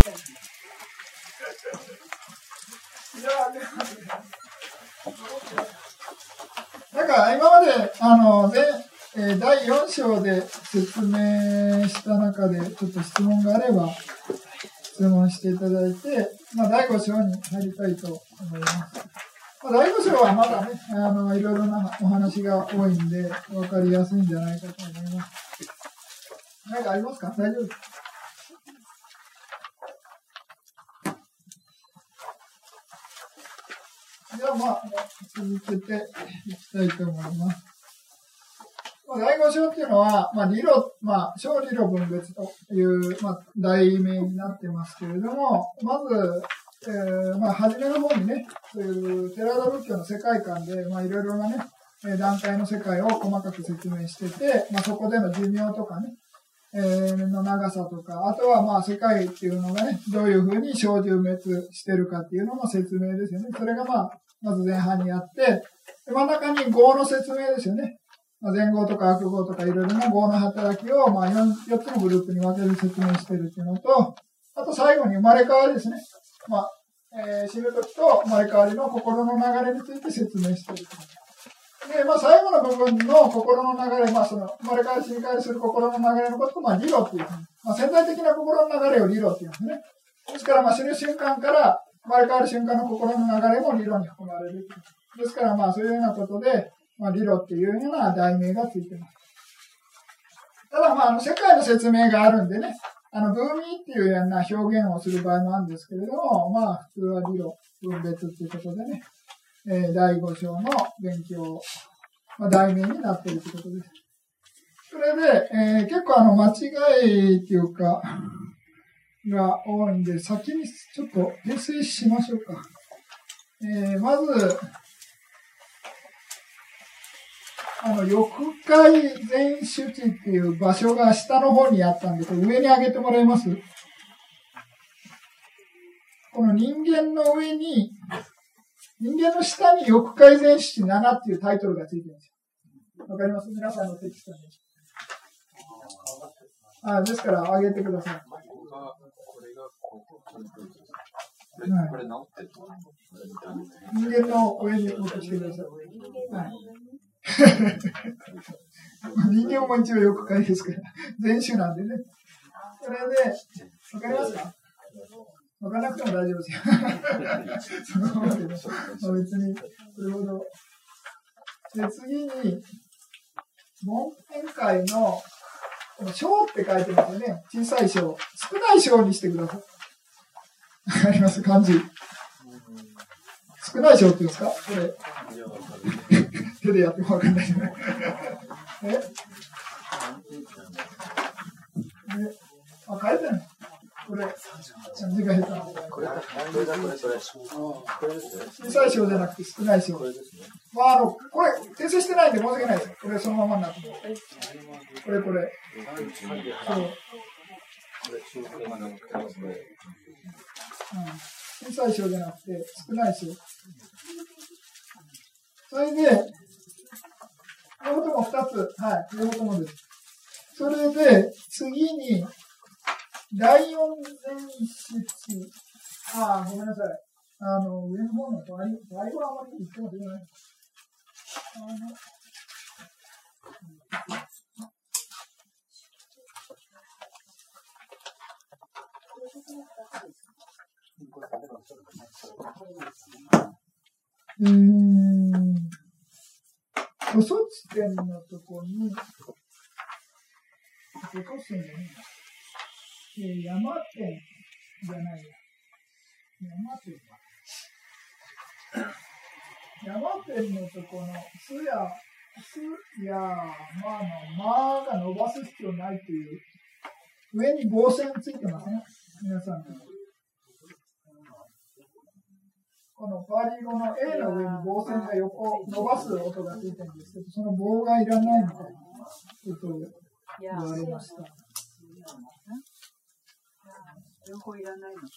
いや、でもなんか今まで、あの、前、えー、第4章で説明した中で、ちょっと質問があれば、質問していただいて、まあ、第5章に入りたいと思います。まあ、第5章はまだね、あの、いろいろなお話が多いんで、わかりやすいんじゃないかと思います。何かありますか？大丈夫ですじゃあまあ、続けていきたいと思います。ま、第五章っていうのは、まあ、理論、まあ、小理論分別という、まあ、題名になってますけれども、まず、えー、まあ、初めの方にね、そういうテラダ仏教の世界観で、まあ、いろいろなね、段階の世界を細かく説明してて、まあ、そこでの寿命とかね、えー、の長さとか、あとはまあ世界っていうのがね、どういうふうに生じ滅してるかっていうのの説明ですよね。それがまあ、まず前半にあって、真ん中に業の説明ですよね。まあ、前後とか悪語とかいろいろな業の働きを、まあ4、4つのグループに分ける説明してるっていうのと、あと最後に生まれ変わりですね。まあ、えー、死ぬ時と生まれ変わりの心の流れについて説明してる。で、まあ、最後の部分の心の流れ、まあ、その、生まれ変わり死に変わりする心の流れのことを、まあ、理論っていう、まあ、潜在的な心の流れを理論っていうんですね。ですから、まあ、死ぬ瞬間から、生まれ変わる瞬間の心の流れも理論に含まれる。ですから、まあ、そういうようなことで、まあ、理論っていうような題名がついてます。ただ、まあ、あの、世界の説明があるんでね、あの、ブーミーっていうような表現をする場合もあるんですけれども、まあ、普通は理論、分別っていうことでね、えー、第5章の勉強、まあ、題名になっているということです。それで、えー、結構あの、間違いっていうか、が多いんで、先にちょっと訂正しましょうか。えー、まず、あの、翼海全主地っていう場所が下の方にあったんで、これ上に上げてもらえます？この人間の上に、人間の下に翼海全主地7っていうタイトルがついてるんですよ。わかります？皆さんのテキストに。あですから、上げてください。はい、人間の上に落としてください。はい人間も一応よく書いですから、全種なんでね。それで、わかりますかわからなくても大丈夫ですよ。そのままで、まあ、別に、それほど。で、次に、門天会、の小って書いてますよね。小さい小。少ない小にしてください。わかります？漢字。少ない小って言うんですか？これ。手でやってもわかんないね。ええ？あ、変えてんこれ、字が下手なこれ、小さい章じゃなくて少ない章。まあ、あの、これ、訂正してないんで申し訳ないです。これそのままになってこれ、これ。そう。うん、小さい章じゃなくて少ない章。それで、両方とも2つ。はい。両方ともです。それで、次に、第四前室。ああ、ごめんなさい。あの、上の方の倍、倍はあまり言っても出ない。あの、うん。嘘地点のとこに、落とすんじゃねええ山点じゃないや。山点山点のとこの、すや、すや、まあの、まが伸ばす必要ないという、上に棒線ついてますね。皆さんこのパーリー語の A の上に棒線が横伸ばす音がついてるんですけど、その棒がいらないみたいなことを言われました。両方いらないのか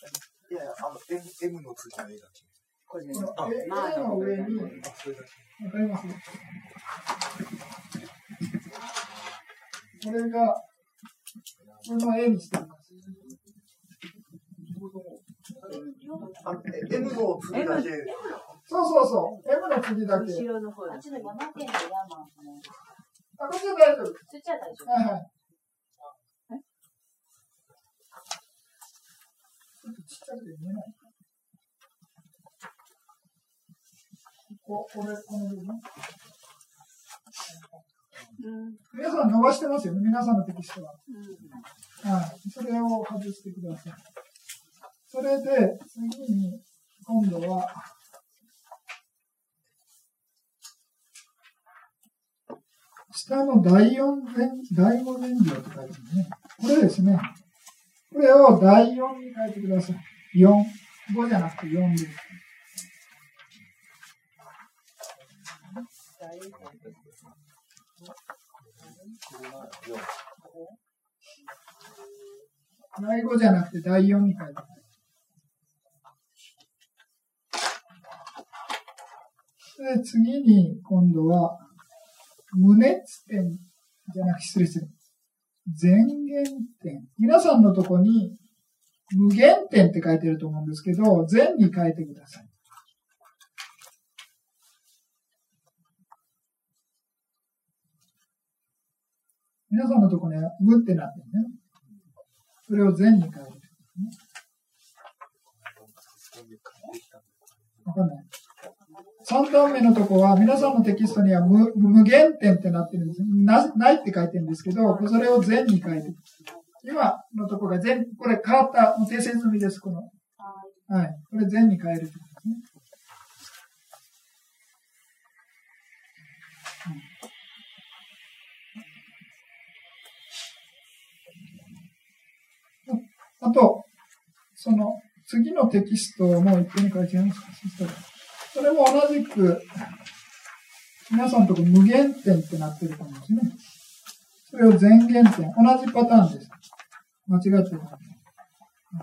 いや、あの M, M の次の A だけ。これね、A の上に、わかりますこれが、これの A にしてます。あの M の次だけ。そうそうそう。M の次だけ。後ろの方だあっ。ちの山県の山の。あ、こっちは大丈夫。そっちは大丈夫。はいはい。ちょっとちっちゃくて見えない。ここれ、この部分。うん。皆さん伸ばしてますよね、皆さんのテキストは。うん。はい。それを外してください。それで、次に、今度は、下の第四前、第五前行って書いてあるね。これですね。これを第4に書いてください。4。5じゃなくて4です。第5じゃなくて第4に書いてください。で、次に、今度は、無熱点じゃなくて失礼する。全減点。皆さんのとこに、無限点って書いてると思うんですけど、全に書いてください。皆さんのところには無ってなってるね。それを全に書いてる、ね。わかんない。3段目のとこは、皆さんのテキストには無無限点ってなってるんですな。ないって書いてるんですけど、それを全に書いてる。今のところが全、これ変わった、訂正済みです、この。はい。これ全に変えるとですね。あと、その、次のテキストをもう一遍書いてみますかそれも同じく、皆さんのところ無限点ってなってると思うんですね。それを全減点。同じパターンです。間違ってる。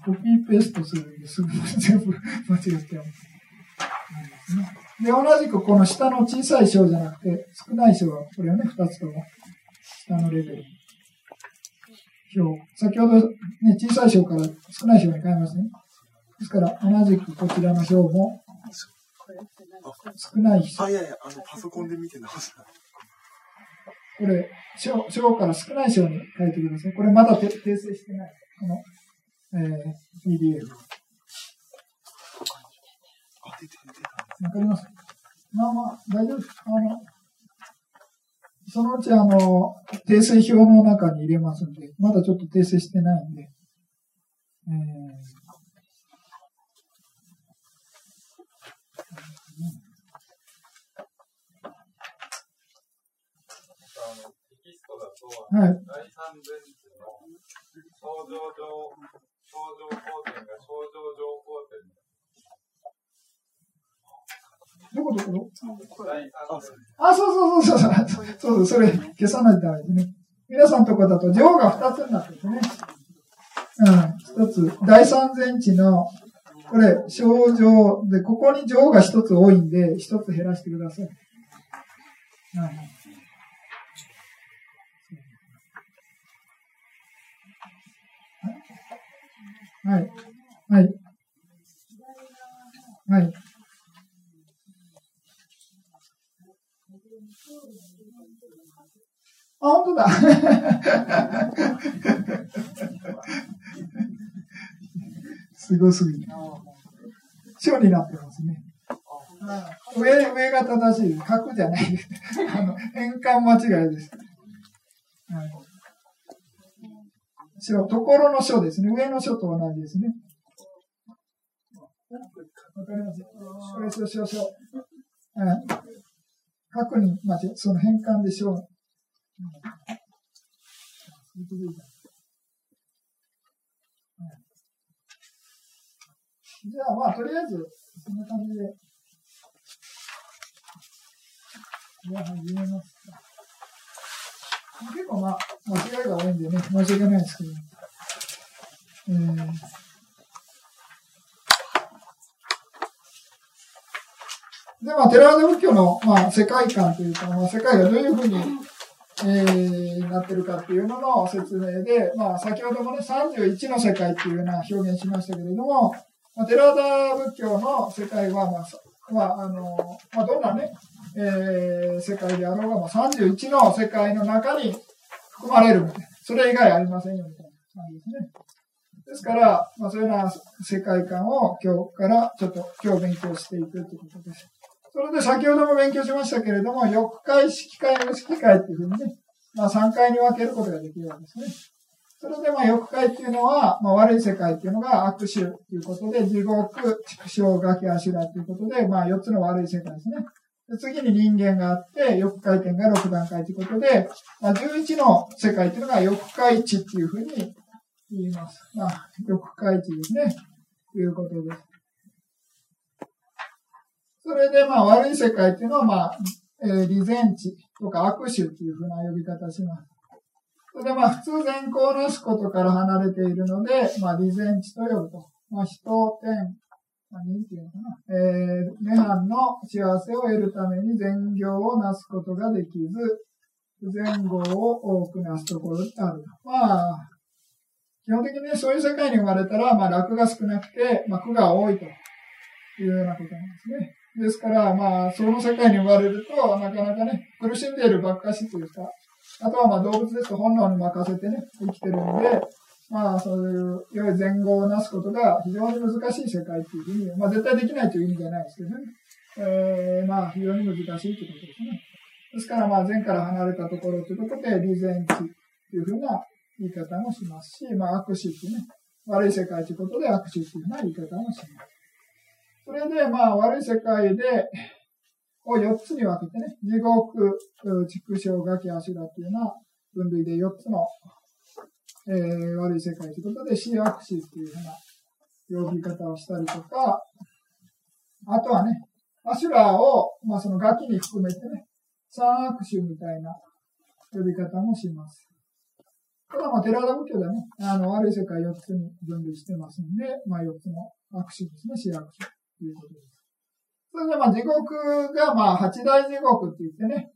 コピーペーストするんですぐ全部間違っちゃう。なんです。で、同じくこの下の小さい章じゃなくて、少ない章は、これをね、二つとも、下のレベル。表。先ほど、ね、小さい章から少ない章に変えますね。ですから、同じくこちらの章も、少ない章。あ、いやいや、あの、パソコンで見て直した。これ、章章から少ない章に書いてください。これまだ訂正してない。この、えー、る。わかります？まあまあ、大丈夫です。あの、そのうちあの、訂正表の中に入れますんで、まだちょっと訂正してないんで、えーあのテキストだと、はい。第三前置の症状上、症状法典が症状上法典どこどこ？どあ、前そうそうそうそうそう。そうそれ消さないとダメですね。皆さんのとこだと、上が2つになってるんですね。うん、1つ。第三前置の、これ、症状で、ここに上が1つ多いんで、1つ減らしてください。はいはい。はい。はい。あ、本当だ。すごすぎる。章になってますね。上、上が正しい。角じゃない。あの、変換間違いです。はい。章、ところの書ですね。上の書と同じですね。わかります？これ、書、書、書。はい。角に、まあ、その変換で書。じゃあ、まあ、とりあえず、そんな感じで。じゃあ、始めますか。結構、まあ、間違いが多いんでね、申し訳ないですけど。えーで、まあ、テラード仏教の、まあ、世界観というか、まあ、世界がどういうふうにえー、なってるかっていうのの説明で、まあ、先ほどもね、31の世界っていうような表現しましたけれども、まあ、寺田仏教の世界は、まあ、まあ、あの、まあ、どんなね、えー、世界であろうが、まあ、31の世界の中に含まれるみたいな。それ以外ありませんよみたいな感じですね。ですから、まあ、そういうような世界観を今日からちょっと今日勉強していくということです。それで先ほども勉強しましたけれども、欲界、色界、無色界っていうふうにね、まあ3回に分けることができるわけですね。それでまあ欲界っていうのは、まあ悪い世界っていうのが悪臭ということで、地獄、畜生、ガキ、アシュラということで、まあ4つの悪い世界ですね。次に人間があって、欲界点が6段階ということで、まあ、11の世界っていうのが欲界地っていうふうに言います。まあ、欲界地ですね。ということです。それで、まあ、悪い世界っていうのは、まあ、えー、利前地とか悪臭っていうふうな呼び方します。それで、まあ、普通善行なすことから離れているので、まあ、利前地と呼ぶと。まあ、人、天、まあ、人っていうのかな。えー、涅槃の幸せを得るために善行をなすことができず、善行を多くなすところにある。まあ、基本的にね、そういう世界に生まれたら、まあ、楽が少なくて、まあ、苦が多いというようなことなんですね。ですから、まあ、その世界に生まれると、なかなかね、苦しんでいるばっかしというか、あとはまあ動物ですと本能に任せてね、生きてるんで、まあ、そういう、良い前後をなすことが非常に難しい世界っていうふうに、まあ、絶対できないという意味じゃないですけどね。えー、まあ、非常に難しいということですね。ですから、まあ、前から離れたところということで、利前地というふうな言い方もしますし、まあ、悪死ってね、悪い世界ということで悪死っていうふうな言い方もします。それで、まあ、悪い世界で、を4つに分けてね、地獄、畜生、ガキ、アシュラっていうような分類で4つの、えー、悪い世界ということで、死悪死っていうふうな呼び方をしたりとか、あとはね、アシュラを、まあ、そのガキに含めてね、三悪種みたいな呼び方もします。ただ、まあ、寺田仏教ではね、あの、悪い世界4つに分類してますんで、まあ、4つの悪種ですね、死悪種。ということです。それで、まあ、地獄が、まあ、八大地獄って言ってね、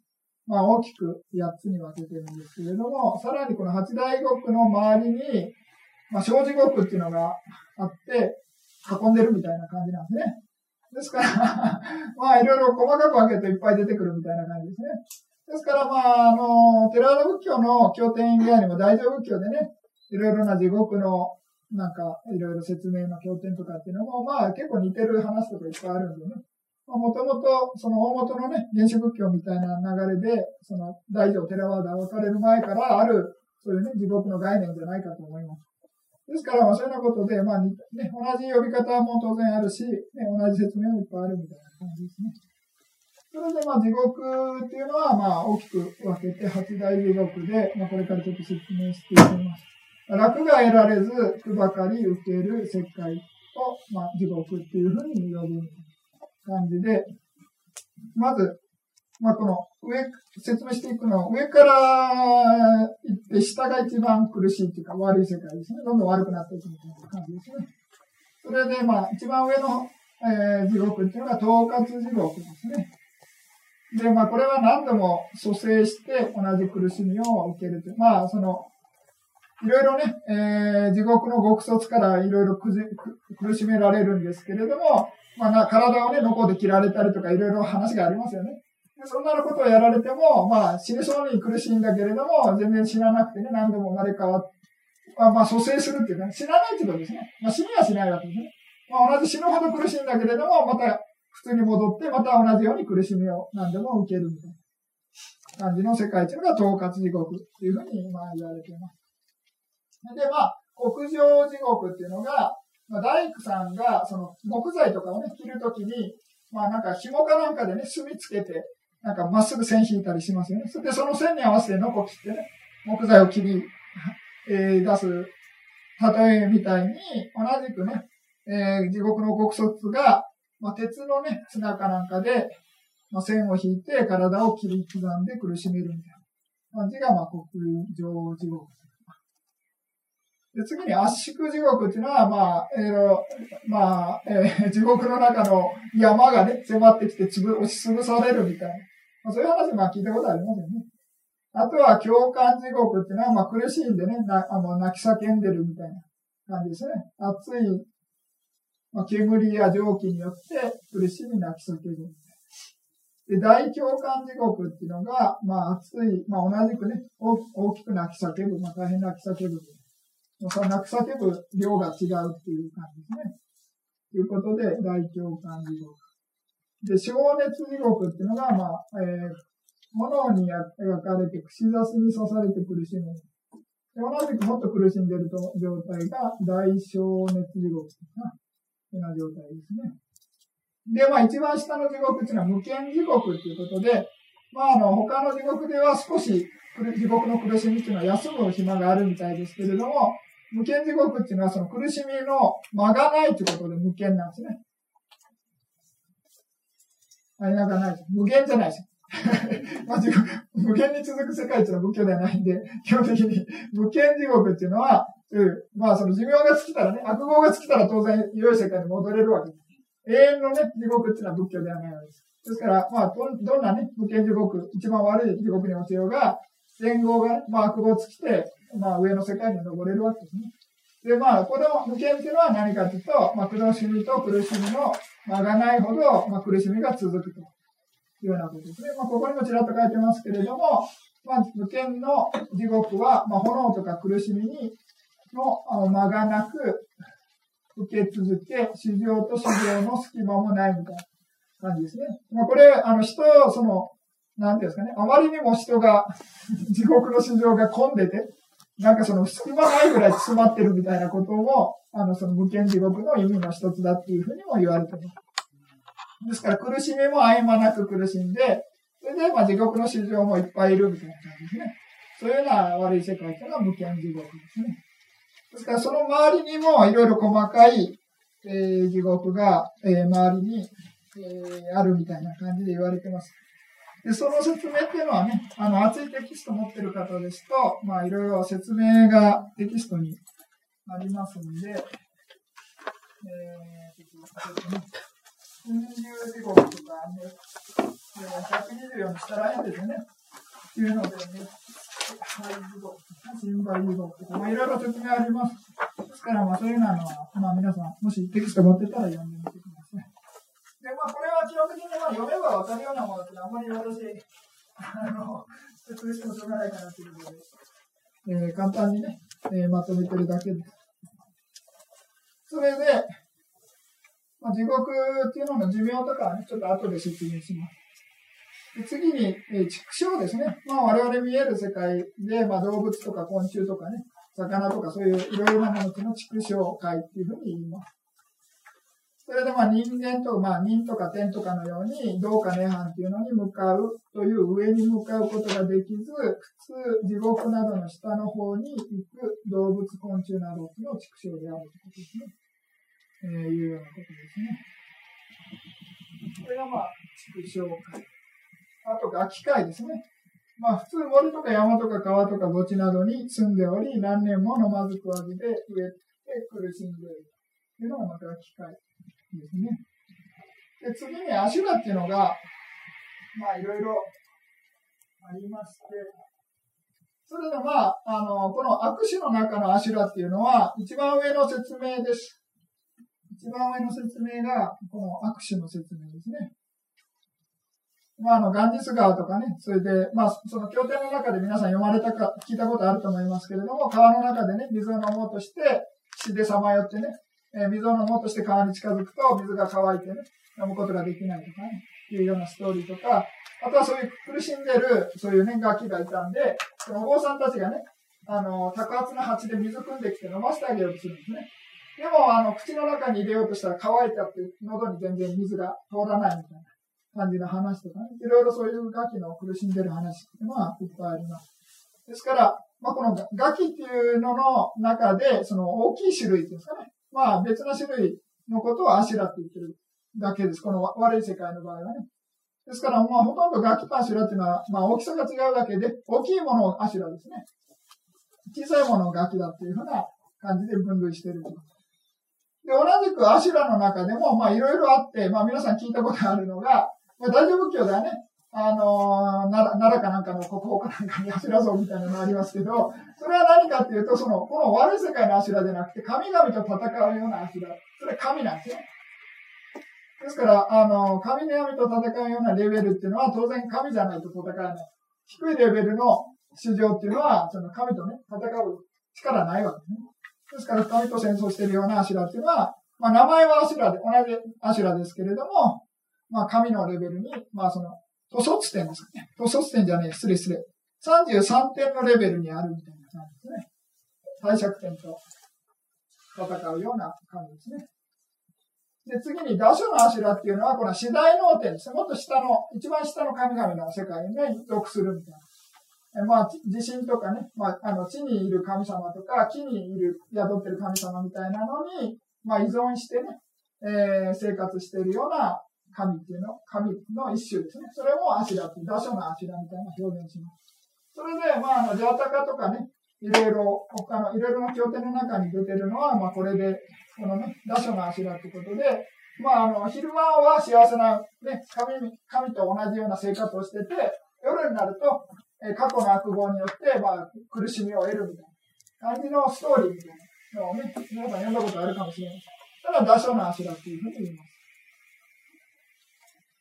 まあ、大きく8つに分けてるんですけれども、さらにこの八大地獄の周りに、まあ、小地獄っていうのがあって、囲んでるみたいな感じなんですね。ですから まあ、いろいろ細かく分けていっぱい出てくるみたいな感じですね。ですから、まあ、あの、寺田仏教の経典以外にも大乗仏教でね、いろいろな地獄のなんか、いろいろ説明の経典とかっていうのも、まあ結構似てる話とかいっぱいあるんでね。もともと、その大元のね、原始仏教みたいな流れで、その大乗テラワーダ分かれる前からある、そういうね、地獄の概念じゃないかと思います。ですから、まあそういうようなことで、まあ、ね、同じ呼び方も当然あるし、ね、同じ説明もいっぱいあるみたいな感じですね。それで、まあ、地獄っていうのは、まあ、大きく分けて、八大地獄で、まあ、これからちょっと説明していきます。楽が得られず、苦ばかり受ける世界を、まあ、地獄っていうふうに呼ぶ感じで、まず、まあ、この上、説明していくのは、上から行って下が一番苦しいっていうか悪い世界ですね。どんどん悪くなっていくみたいな感じですね。それで、まあ、一番上の、えー、地獄っていうのが統括地獄ですね。で、まあ、これは何度も蘇生して同じ苦しみを受けるという。まあ、その、いろいろね、えー、地獄の極卒からいろいろ苦しめられるんですけれども、まあな、体をね、ノコで切られたりとかいろいろ話がありますよね。そんなことをやられても、まあ、死にそうに苦しいんだけれども、全然死ななくてね、何度も生まれ変わって、まあ、まあ、蘇生するっていうか、ね、死なないってことですね。まあ、死にはしないわけですね。まあ、同じ死ぬほど苦しいんだけれども、また普通に戻って、また同じように苦しみを何でも受けるみたいな感じの世界っていうのが統括地獄っていうふうに、まあ、言われています。で、まあ、極上地獄っていうのが、まあ、大工さんが、その、木材とかをね、切るときに、まあ、なんか紐かなんかでね、墨つけて、なんかまっすぐ線引いたりしますよね。それで、その線に合わせてノコ切ってね、木材を切り、えー、出す、例えみたいに、同じくね、えー、地獄の極卒が、まあ、鉄のね、砂かなんかで、まあ、線を引いて体を切り刻んで苦しめるみたいな感じが、まあ、極上地獄で次に圧縮地獄っていうのは、まあ、えー、まあ、えー、地獄の中の山がね、迫ってきてつぶ、押しつぶされるみたいな。まあ、そういう話、まあ聞いたことありますよね。あとは共感地獄っていうのは、まあ苦しいんでね、なあの泣き叫んでるみたいな感じですね。熱い、まあ、煙や蒸気によって苦しみ泣き叫ぶ。で、大共感地獄っていうのが、まあ熱い、まあ同じくね、大きく泣き叫ぶ、まあ大変泣き叫ぶ。その泣き叫ぶ量が違うっていう感じですね。ということで、大共感地獄。で、小熱地獄っていうのが、まあ、えー、炎に描かれて、串刺しに刺されて苦しむ。で同じくもっと苦しんでいる状態が大小熱地獄な、ような状態ですね。で、まあ一番下の地獄っていうのは無限地獄っていうことで、まああの、他の地獄では少し地獄の苦しみっていうのは休む暇があるみたいですけれども、無限地獄っていうのはその苦しみの間がないということで無限なんですね。間がない。無限じゃないです。まあ、無限に続く世界っていうのは仏教ではないんで、基本的に無限地獄っていうのは、まあその寿命が尽きたらね、悪号が尽きたら当然良い世界に戻れるわけです。永遠のね、地獄っていうのは仏教ではないわけです。ですから、まあど、どんなね、無限地獄、一番悪い地獄に落ちようが、前後が、まあ悪号尽きて、まあ上の世界に登れるわけですね。で、まあ、この無限っていうのは何かというと、まあ、苦しみと苦しみの間がないほど、まあ、苦しみが続くというようなことですね。まあ、ここにもちらっと書いてますけれども、まあ、無限の地獄は、まあ、炎とか苦しみにの間がなく受け続け、市場と市場の隙間もないみたいな感じですね。まあ、これ、あの、人、その、なんですかね、あまりにも人が、地獄の市場が混んでて、なんかその隙間ないぐらい詰まってるみたいなことも、あの、その無限地獄の意味の一つだっていうふうにも言われてます。ですから苦しみも合間なく苦しんで、それでまあ地獄の市場もいっぱいいるみたいな感じですね。そういうような悪い世界というのは無限地獄ですね。ですからその周りにもいろいろ細かい、えー、地獄が、えー、周りに、えー、あるみたいな感じで言われてます。で、その説明っていうのはね、あの、熱いテキスト持ってる方ですと、まあ、いろいろ説明がテキストにありますんで、えー、テキストね、運流地獄とかね、124にしたら変ですよね。っていうのでね、肺地獄、心肺地獄とか、まあ、いろいろ説明あります。ですから、まあ、そういうのは、まあ、皆さん、もしテキスト持ってたら読んでみてください。まあ、これは基本的にまあ読めばわかるようなものってあんまり私、あの、説明してもしょうがないかなということで、えー、簡単にね、えー、まとめてるだけです。それで、まあ、地獄っていうのの寿命とかはね、ちょっと後で説明します。次に、えー、畜生ですね。まあ、我々見える世界で、まあ、動物とか昆虫とかね、魚とかそういういろいろなものっていうのを畜生界っていうふうに言います。それでまあ人間と、まあ人とか天とかのように、どうか涅槃っていうのに向かうという上に向かうことができず、普通地獄などの下の方に行く動物、昆虫などの畜生であるということですね。えー、いうようなことですね。これがまあ、畜生界。あと、ガキ界ですね。まあ、普通森とか山とか川とか墓地などに住んでおり、何年も飲まず食わずで植えて苦しんでいるというのがまたガキ界。ですね。で、次にアシュラっていうのが、まあいろいろありまして、それでまあ、あの、この握手の中のアシュラっていうのは、一番上の説明です。一番上の説明が、この握手の説明ですね。まあ、あの、ガンジス川とかね、それで、まあ、その経典の中で皆さん読まれたか、聞いたことあると思いますけれども、川の中でね、水を飲もうとして、血でさまよってね、え水を飲もうとして川に近づくと水が乾いてね、飲むことができないとかね、いうようなストーリーとか、あとはそういう苦しんでる、そういうね、ガキがいたんで、そのお坊さんたちがね、あの、高圧な鉢で水汲んできて飲ませてあげようとするんですね。でも、あの、口の中に入れようとしたら乾いちゃって、喉に全然水が通らないみたいな感じの話とかね、いろいろそういうガキの苦しんでる話っていうのはいっぱいあります。ですから、まあ、このガキっていうのの中で、その大きい種類ですかね。まあ別の種類のことをアシュラって言ってるだけです。この悪い世界の場合はね。ですから、まあほとんどガキとアシュラっていうのは、まあ大きさが違うだけで、大きいものをアシュラですね。小さいものをガキだっていうふうな感じで分類してるで、同じくアシュラの中でも、まあいろいろあって、まあ皆さん聞いたことあるのが、まあ大乗仏教ではね、あのー、奈良奈良かなんかの国宝かなんかにアシュラ像みたいなのありますけど、それは何かっていうと、その、この悪い世界のアシュラじゃなくて、神々と戦うようなアシュラ。それは神なんですね。ですから、あの、神々と戦うようなレベルっていうのは、当然神じゃないと戦えない。低いレベルの主情っていうのは、その神とね、戦う力ないわけですね。ですから、神と戦争してるようなアシュラっていうのは、まあ、名前はアシュラで、同じアシュラですけれども、まあ、神のレベルに、まあ、その、塗卒点ですね。塗卒点じゃねえ、失礼失礼。33点のレベルにあるみたいな感じですね。帝釈点と戦うような感じですね。で、次に、ダショのアシュラっていうのは、この次第能点ですね。もっと下の、一番下の神々の世界にね属するみたいな。えまあ、地震とかね、まあ、あの、地にいる神様とか、木にいる、宿ってる神様みたいなのに、まあ、依存してね、えー、生活しているような神っていうの、神の一種ですね。それもアシュラっていう、ダショのアシュラみたいな表現します。それで、まあ、あの、ジャータカとかね、いろいろ、他の、いろいろな経典の中に出てるのは、まあ、これで、このね、打所の足だってことで、まあ、あの、昼間は幸せな、ね、神、神と同じような生活をしてて、夜になると、え過去の悪業によって、まあ、苦しみを得るみたいな感じのストーリーみたいなのをね、皆さん読んだことあるかもしれない。ただ、打所の足だっていうふうに言います。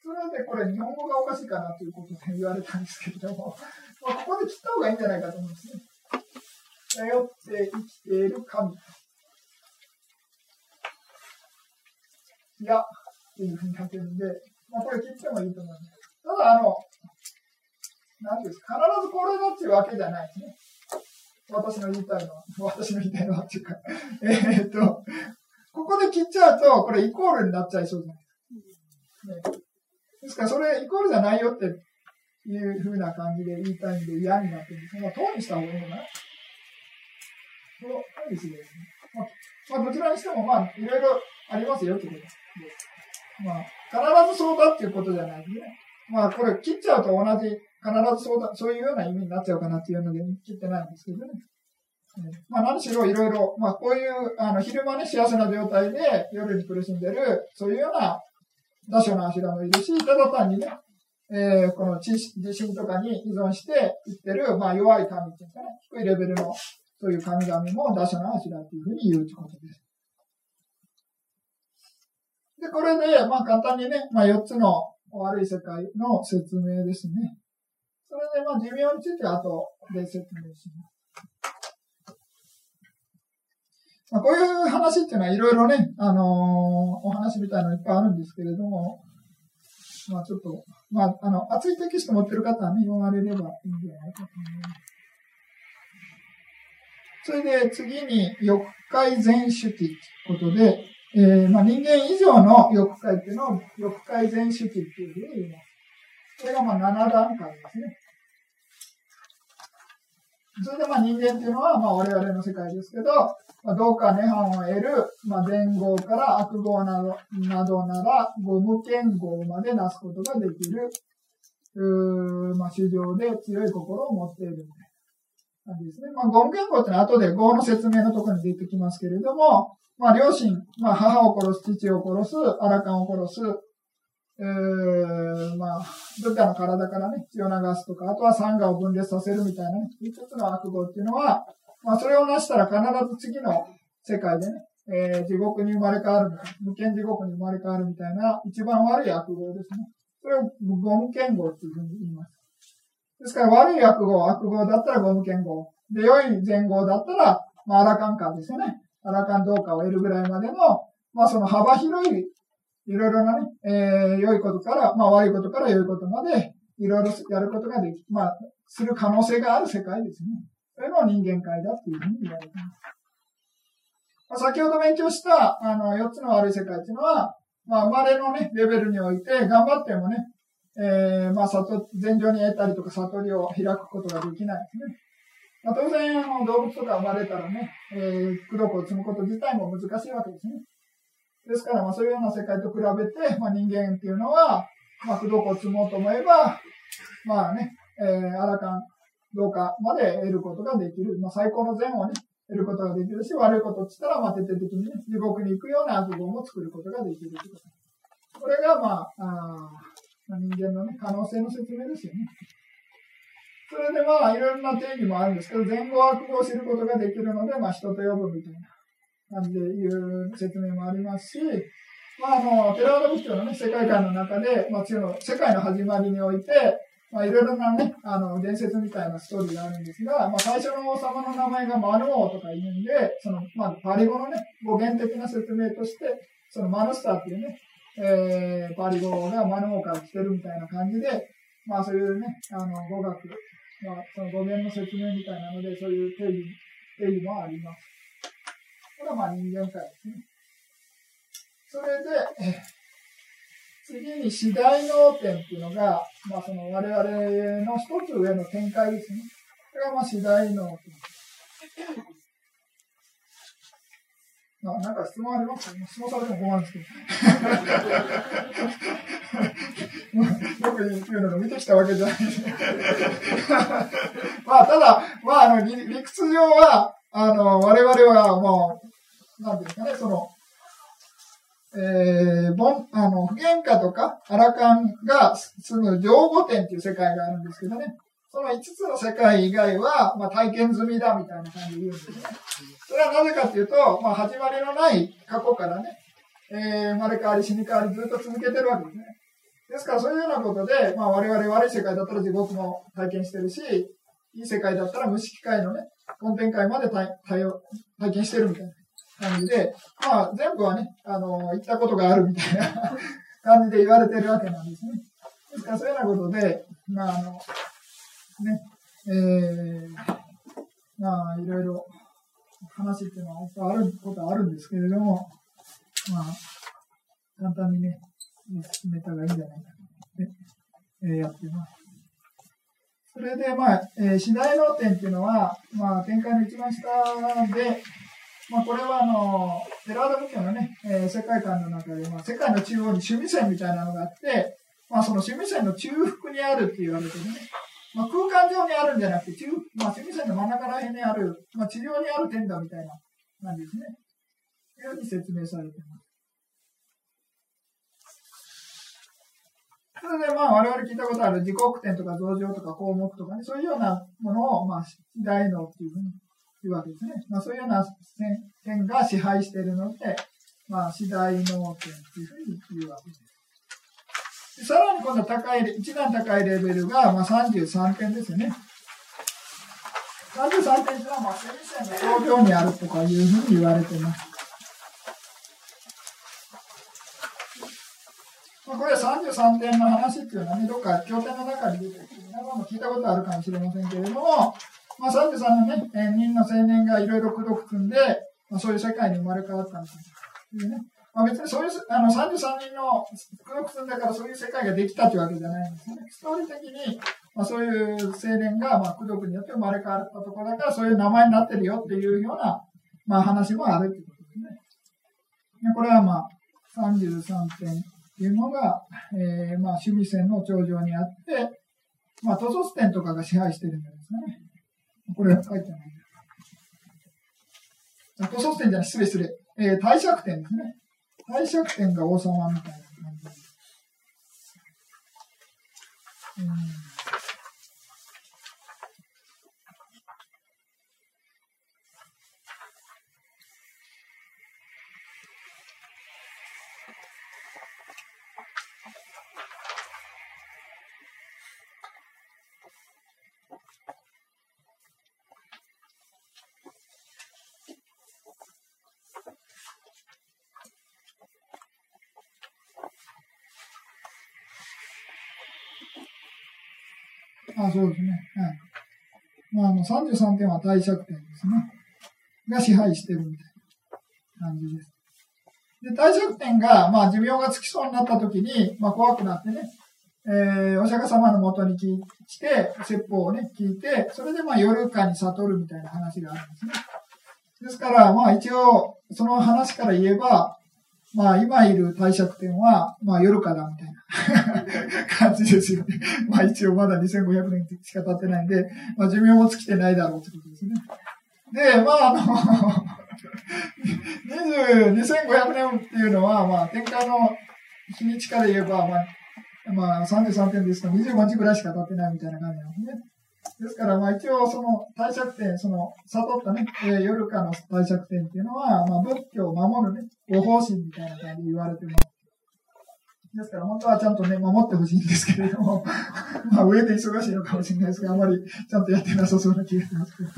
それでこれ日本語がおかしいかなということで言われたんですけれども、まあ、ここで切った方がいいんじゃないかと思うんですね。頼って生きている神。いや、っていうふうに書けるんで、まあ、これ切ってもいいと思います。ただ、あの、なんですか、必ずこれだっていうわけじゃないですね。私の言いたいのは、私の言いたいのはっていうか、え、っと、ここで切っちゃうと、これイコールになっちゃいそうじゃないですか。ね、ですから、それイコールじゃないよっていうふうな感じで言いたいんで嫌になってるんですが、うにした方がいいのかなそう、ですね。まあ、まあ、どちらにしても、まあ、いろいろありますよってことです。まあ、必ずそうだっていうことじゃないんでね。まあ、これ切っちゃうと同じ、必ずそうだ、そういうような意味になっちゃうかなっていうので切ってないんですけどね。まあ、何しろいろいろ、まあ、こういう、あの、昼間ね、幸せな状態で夜に苦しんでる、そういうような打者の柱もいるし、ただ単にね、えー、この地震とかに依存していってる、まあ、弱い神っていうかね、低いレベルの、そういう神々も打者の柱っていうふうに言うということです。で、これで、まあ、簡単にね、まあ、4つの悪い世界の説明ですね。それで、まあ、寿命について後で説明します。まあ、こういう話っていうのはいろいろね、あのー、お話みたいなのいっぱいあるんですけれども、まあちょっと、まあ、あの、熱いテキスト持ってる方はね、読まれればいいんじゃないかと思います。それで次に、欲界全主義ということで、えー、まあ人間以上の欲界っていうのを欲界全主義っていうふうに言います。これがまあ7段階ですね。それでまあ人間っていうのはまあ我々の世界ですけど、まあ、どうか涅槃を得る、まあ、善業から悪業などなどなら、五無剣業までなすことができる、うまあ、修行で強い心を持っているみたいな感じですね。まあ、五無剣業ってのは後で業の説明のところに出てきますけれども、まあ、両親、まあ、母を殺す、父を殺す、アラカンを殺す、えー、まあ、ブッダの体からね、血を流すとか、あとはサンガを分裂させるみたいなね、一つの悪語っていうのは、まあ、それを成したら必ず次の世界でね、えー、地獄に生まれ変わるみたいな、無権地獄に生まれ変わるみたいな、一番悪い悪語ですね。それをゴム剣語っていうふうに言います。ですから悪い悪語、悪語だったらゴム剣語。で、良い善語だったら、まあ、アラカンカですよね。アラカン同化を得るぐらいまでの、まあ、その幅広いいろいろなね、えー、良いことから、まあ悪いことから良いことまで、いろいろやることができ、まあ、する可能性がある世界ですね。それの人間界だっていうふうに言われています。まあ、先ほど勉強した、あの、4つの悪い世界っていうのは、まあ、生まれのね、レベルにおいて、頑張ってもね、えー、まあ、里、前上に得たりとか悟りを開くことができないですね。まあ、当然、あの、動物とか生まれたらね、えー、苦毒を積むこと自体も難しいわけですね。ですから、まあ、そういうような世界と比べて、まあ、人間っていうのは、まあ、不動を積もうと思えば、まあね、えー、アラカン、どうかまで得ることができる。まあ、最高の善をね、得ることができるし、悪いことって言ったら、まあ、徹底的にね、地獄に行くような悪言も作ることができるこ。これが、まあ、あ、人間のね、可能性の説明ですよね。それでまあ、いろんな定義もあるんですけど、前後悪語を知ることができるので、まあ、人と呼ぶみたいな感じでいう説明もありますし、まあ、あの、テラワダ仏教のね、世界観の中で、まあ、の世界の始まりにおいて、まあ、いろいろなね、あの、伝説みたいなストーリーがあるんですが、まあ、最初の王様の名前がマヌ王とか言うんで、その、まあ、パリ語のね、語源的な説明として、そのマヌスターっていうね、えー、パリ語がマヌ王から来てるみたいな感じで、まあ、そういうね、あの、語学、まあ、その語源の説明みたいなので、そういう定義、定義もあります。これはまあ人間界ですね。それで、次に次第能点っていうのが、まあその我々の一つ上の展開ですね。これがまあ次第能点。まあ、なんか質問あります？か質問されても困るんですけど。よく言うのを見てきたわけじゃないです。まあ、ただ、まあ、あの、理屈上は、あの、我々はもう、なんていうんですかね、その、えー、ボン、あの、不喧嘩とか、アラカンが住む上五点っていう世界があるんですけどね。その5つの世界以外は、まあ、体験済みだみたいな感じで言うんですね。それはなぜかっていうと、まあ、始まりのない過去からね、えー、生まれ変わり死に変わりずっと続けてるわけですね。ですから、そういうようなことで、まあ、我々悪い世界だったら地獄も体験してるし、いい世界だったら無色界のね、根天界まで体体験してるみたいな。感じで、まあ、全部はね、あの、言ったことがあるみたいな 感じで言われてるわけなんですね。ですから、そういうようなことで、まあ、あの、ね、えー、まあ、いろいろ話っていうのはあることはあるんですけれども、まあ、簡単にね、進めたらいいんじゃないかと、ね、えー、やってます。それで、まあ、えー、次第能点っていうのは、まあ、展開の一番下で、まあ、これはあの、テラーダ仏教のね、えー、世界観の中で、まあ、世界の中央に趣味線みたいなのがあって、まあ、その趣味線の中腹にあるって言われてるね。まあ、空間上にあるんじゃなくて、中、まあ、趣味線の真ん中ら辺にある、まあ、地上にある天だみたいな感じですね。というように説明されてます。それでまあ我々聞いたことある自国点とか増上とか項目とかね、そういうようなものをまあ大脳っていうふうにいうわけですね。まあ、そういうような点が支配しているので、まあ、次第能点というふうに言うわけです。さらに今度高い、一段高いレベルが、まあ、33点ですよね。33点というのは、まあ、先生の表情にあるとかいうふうに言われています。まあ、これは33点の話っていうのはね、どっか経典の中に出てきて、皆さんも聞いたことあるかもしれませんけれども、まあ、33のね、えー、人の青年がいろいろ苦毒組んで、まあ、そういう世界に生まれ変わったんですよ。ね。まあ、別にそういう、あの、33人の苦毒積んだからそういう世界ができたというわけじゃないんですね。ストーリー的に、まあ、そういう青年が、まあ、苦毒によって生まれ変わったところだから、そういう名前になってるよっていうような、まあ、話もあるということですね。でこれはまあ、33点っていうのが、えー、まあ、趣味線の頂上にあって、まあ、トソス点とかが支配してるんですね。これ書いてない。図書点じゃない、失礼失礼。えー、帝釈天ですね。帝釈天が王様みたいな感じ。うんあ、そうですね。はい。まあ、あの、33点は帝釈点ですね。が支配してるみたいな感じです。で、帝釈点が、まあ、寿命がつきそうになった時に、まあ、怖くなってね、えー、お釈迦様のもとに来て、説法をね、聞いて、それでまあ、夜間に悟るみたいな話があるんですね。ですから、まあ、一応、その話から言えば、まあ、今いる帝釈天は、まあ、夜かだみたいな 感じですよね。まあ、一応まだ2500年しか経ってないんで、まあ、寿命も尽きてないだろうってことですね。で、まあ、あの20、2500年っていうのは、まあ、天下の日にちから言えば、まあ、まあ33点ですと25日ぐらいしか経ってないみたいな感じなんですね。ですから、まあ一応その帝釈天、その悟ったね、えー、夜かの帝釈天っていうのは、まあ仏教を守るね、ご方針みたいな感じで言われてます。ですから本当はちゃんとね、守ってほしいんですけれども、まあ上で忙しいのかもしれないですが、あまりちゃんとやってなさそうな気がしますけど。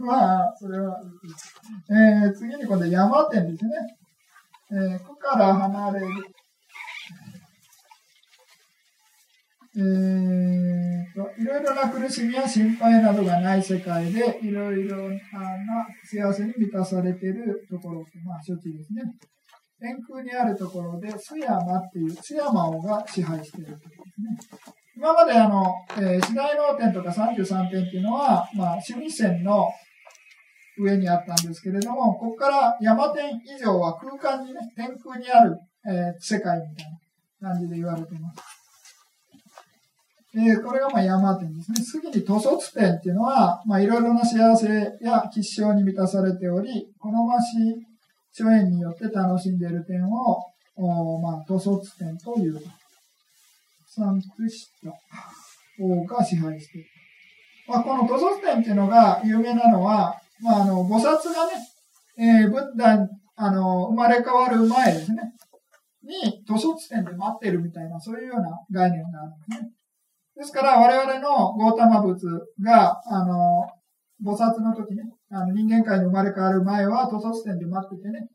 まあ、それは、えー、次に今度山天ですね。えー、区から離れる。えーと、いろいろな苦しみや心配などがない世界で、いろいろな幸せに満たされているところ、まあ、処置ですね。天空にあるところで、須山っていう、須山王が支配しているところですね。今まであの、えー、四大能天とか33点っていうのは、まあ、趣味線の上にあったんですけれども、ここから山天以上は空間にね、天空にある、えー、世界みたいな感じで言われています。えー、これがまあ山天ですね。次に塗卒天っていうのは、まあいろいろな幸せや吉祥に満たされており、好ましい諸縁によって楽しんでいる点を、おまあ、塗卒天という。サンクシタ王が支配している。まあ、この塗卒天っていうのが有名なのは、まあ、あの、菩薩がね、えー、ブッダ、あの、生まれ変わる前ですね、に、塗卒天で待ってるみたいな、そういうような概念があるんですね。ですから、我々のゴータマ仏が、あの、菩薩の時ね、あの人間界に生まれ変わる前は、塗卒天で待っててね。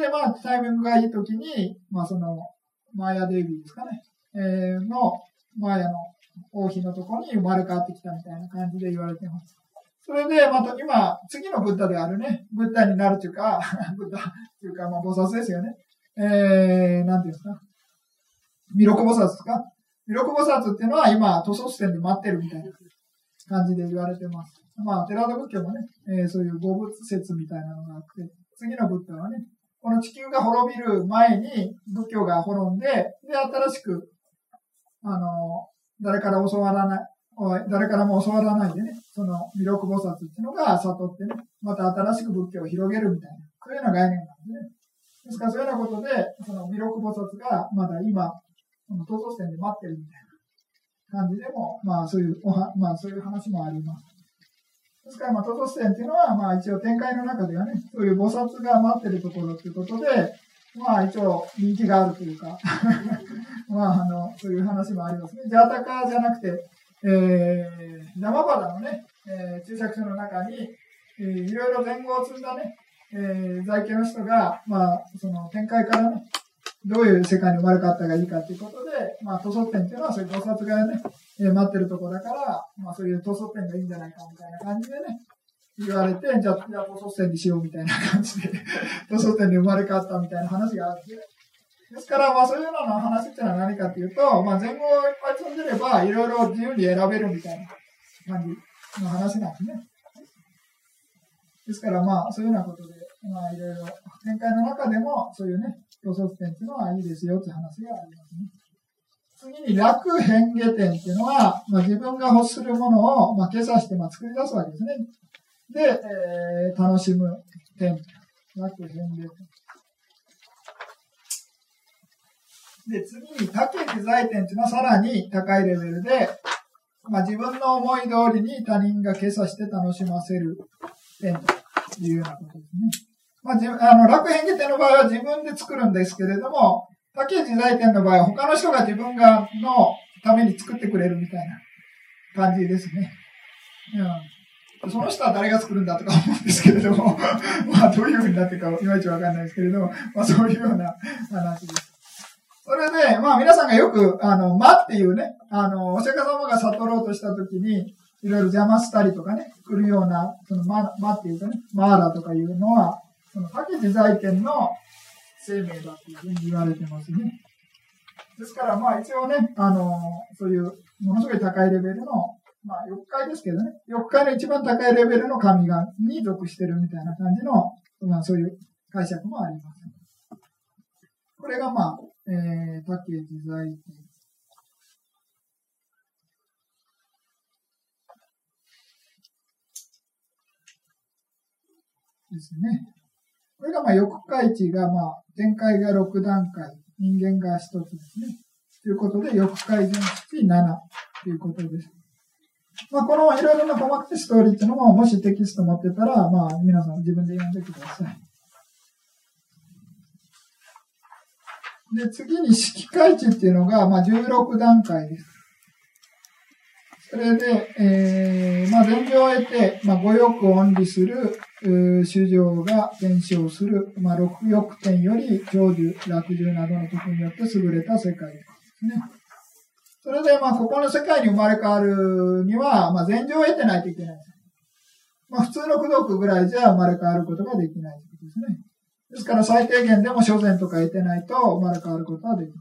で、まあ、タイミングがいい時に、まあ、その、マーヤデイビーですかね、えー、の、マーヤの王妃のところに生まれ変わってきたみたいな感じで言われてます。それで、また今、次のブッダであるね、ブッダになるというか、ブッダというか、まあ、菩薩ですよね。えー、なんていうんですか。弥勒菩薩ですか。弥勒菩薩っていうのは今、塗卒点で待ってるみたいな感じで言われてます。まあ、寺田仏教もね、えー、そういう五仏説みたいなのがあって、次のブッダはね、この地球が滅びる前に仏教が滅んで、で、新しく、あの、誰から教わらない、誰からも教わらないでね、その弥勒菩薩っていうのが悟ってね、また新しく仏教を広げるみたいな、そういうような概念なんですね。ですからそういうようなことで、その弥勒菩薩がまだ今、この東祖線で待ってるみたいな感じでも、まあそういうおは、まあそういう話もあります。ですから、まあ、トトステンっていうのは、まあ、一応展開の中ではね、そういう菩薩が待ってるところっていうことで、まあ、一応人気があるというか まあ、あの、そういう話もありますね。ジャータカじゃなくて、えー、生バダのね、えー、注釈書の中に、えー、いろいろ前後を積んだね、えー、在家の人が、まあ、その展開からね、どういう世界に生まれ変わったがいいかということで、まあ、塗装店っていうのはそういう菩薩がね、えー、待ってるとこだから、まあ、そういう塗装店がいいんじゃないかみたいな感じでね、言われて、じゃあ、じゃあ塗装店にしようみたいな感じで、塗装店に生まれ変わったみたいな話があるんで、ですから、まあ、そういうような話っていうのは何かっていうと、まあ、前後をいっぱい積んでれば、いろいろ自由に選べるみたいな感じの話なんですね。ですから、まあ、そういうようなことで、まあ、いろいろ、展開の中でも、そういうね、予測点っていうのはいいですよって話がありますね。次に楽変化点っていうのは、まあ、自分が欲するものを、まあ、計算して、まあ、作り出すわけですね。で、えー、楽しむ点。楽変化点。で、次に多形自在点っていうのはさらに高いレベルで、まあ、自分の思い通りに他人が計算して楽しませる点というようなことですね。まあ、あの、楽変化点の場合は自分で作るんですけれども、竹内在店の場合は他の人が自分がのために作ってくれるみたいな感じですね。うん、その人は誰が作るんだとか思うんですけれども、まあどういうふうになってるかいまいちわかんないですけれども、まあそういうような話です。それで、まあ皆さんがよく、あの、魔っていうね、あの、お釈迦様が悟ろうとしたときに、いろいろ邪魔したりとかね、来るような、その魔、魔っていうかね、マーラとかいうのは、その竹自在天の生命だっていうふうに言われてますね。ですから、まあ一応ね、あの、そういうものすごい高いレベルの、まあ4階ですけどね、4階の一番高いレベルの神がに属してるみたいな感じの、まあそういう解釈もあります。これがまあ、えー、竹自在天。ですね。これがまあ、欲界値がまあ、展開が6段階、人間が1つですね。ということで、欲改善式7ということです。まあ、このいろいろな細かいストーリーっていうのも、もしテキスト持ってたら、まあ、皆さん自分で読んでください。で、次に式開地っていうのが、まあ、16段階です。それで、えー、まあ、前情を得て、まあ、五欲を恩理する、主情が伝承する、まあ、六欲点より長寿、楽寿などの徳によって優れた世界ですね。それで、まあ、ここの世界に生まれ変わるには、まあ、前情を得てないといけない。まあ、普通の功徳ぐらいじゃ生まれ変わることができないということですね。ですから、最低限でも諸前とか得てないと生まれ変わることはできない。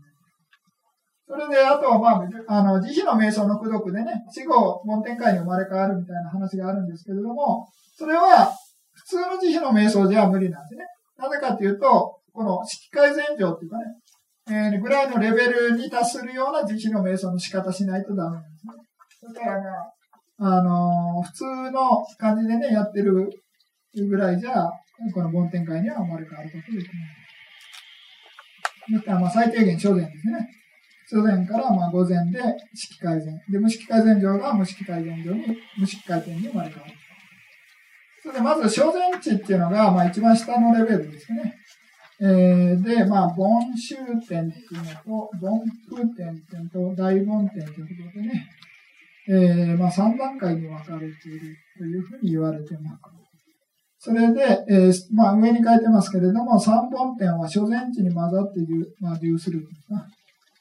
それで、あとは、まあ、あの、慈悲の瞑想の功徳でね、死後、門天界に生まれ変わるみたいな話があるんですけれども、それは、普通の慈悲の瞑想じゃ無理なんでね。なぜかというと、この式改善上っていうかね、えー、ぐらいのレベルに達するような慈悲の瞑想の仕方しないとダメなんですね。だからまあ、のー、普通の感じでね、やってるぐらいじゃ、この梵天界には生まれ変わることできない。だからまあ最低限諸善ですね。諸善からまあ午前で式改善。で、無式改善上が無式改善上に、無式改善に生まれ変わる。でまず諸善地っていうのが、まあ一番下のレベルですね。えー、で、まあ、凡集点っていうのと、凡風点っていうのと、大凡点ということでね、えー、まあ3段階に分かれているというふうに言われてます。それで、えー、まあ上に書いてますけれども、三本点は諸前地に混ざって流,、まあ、流する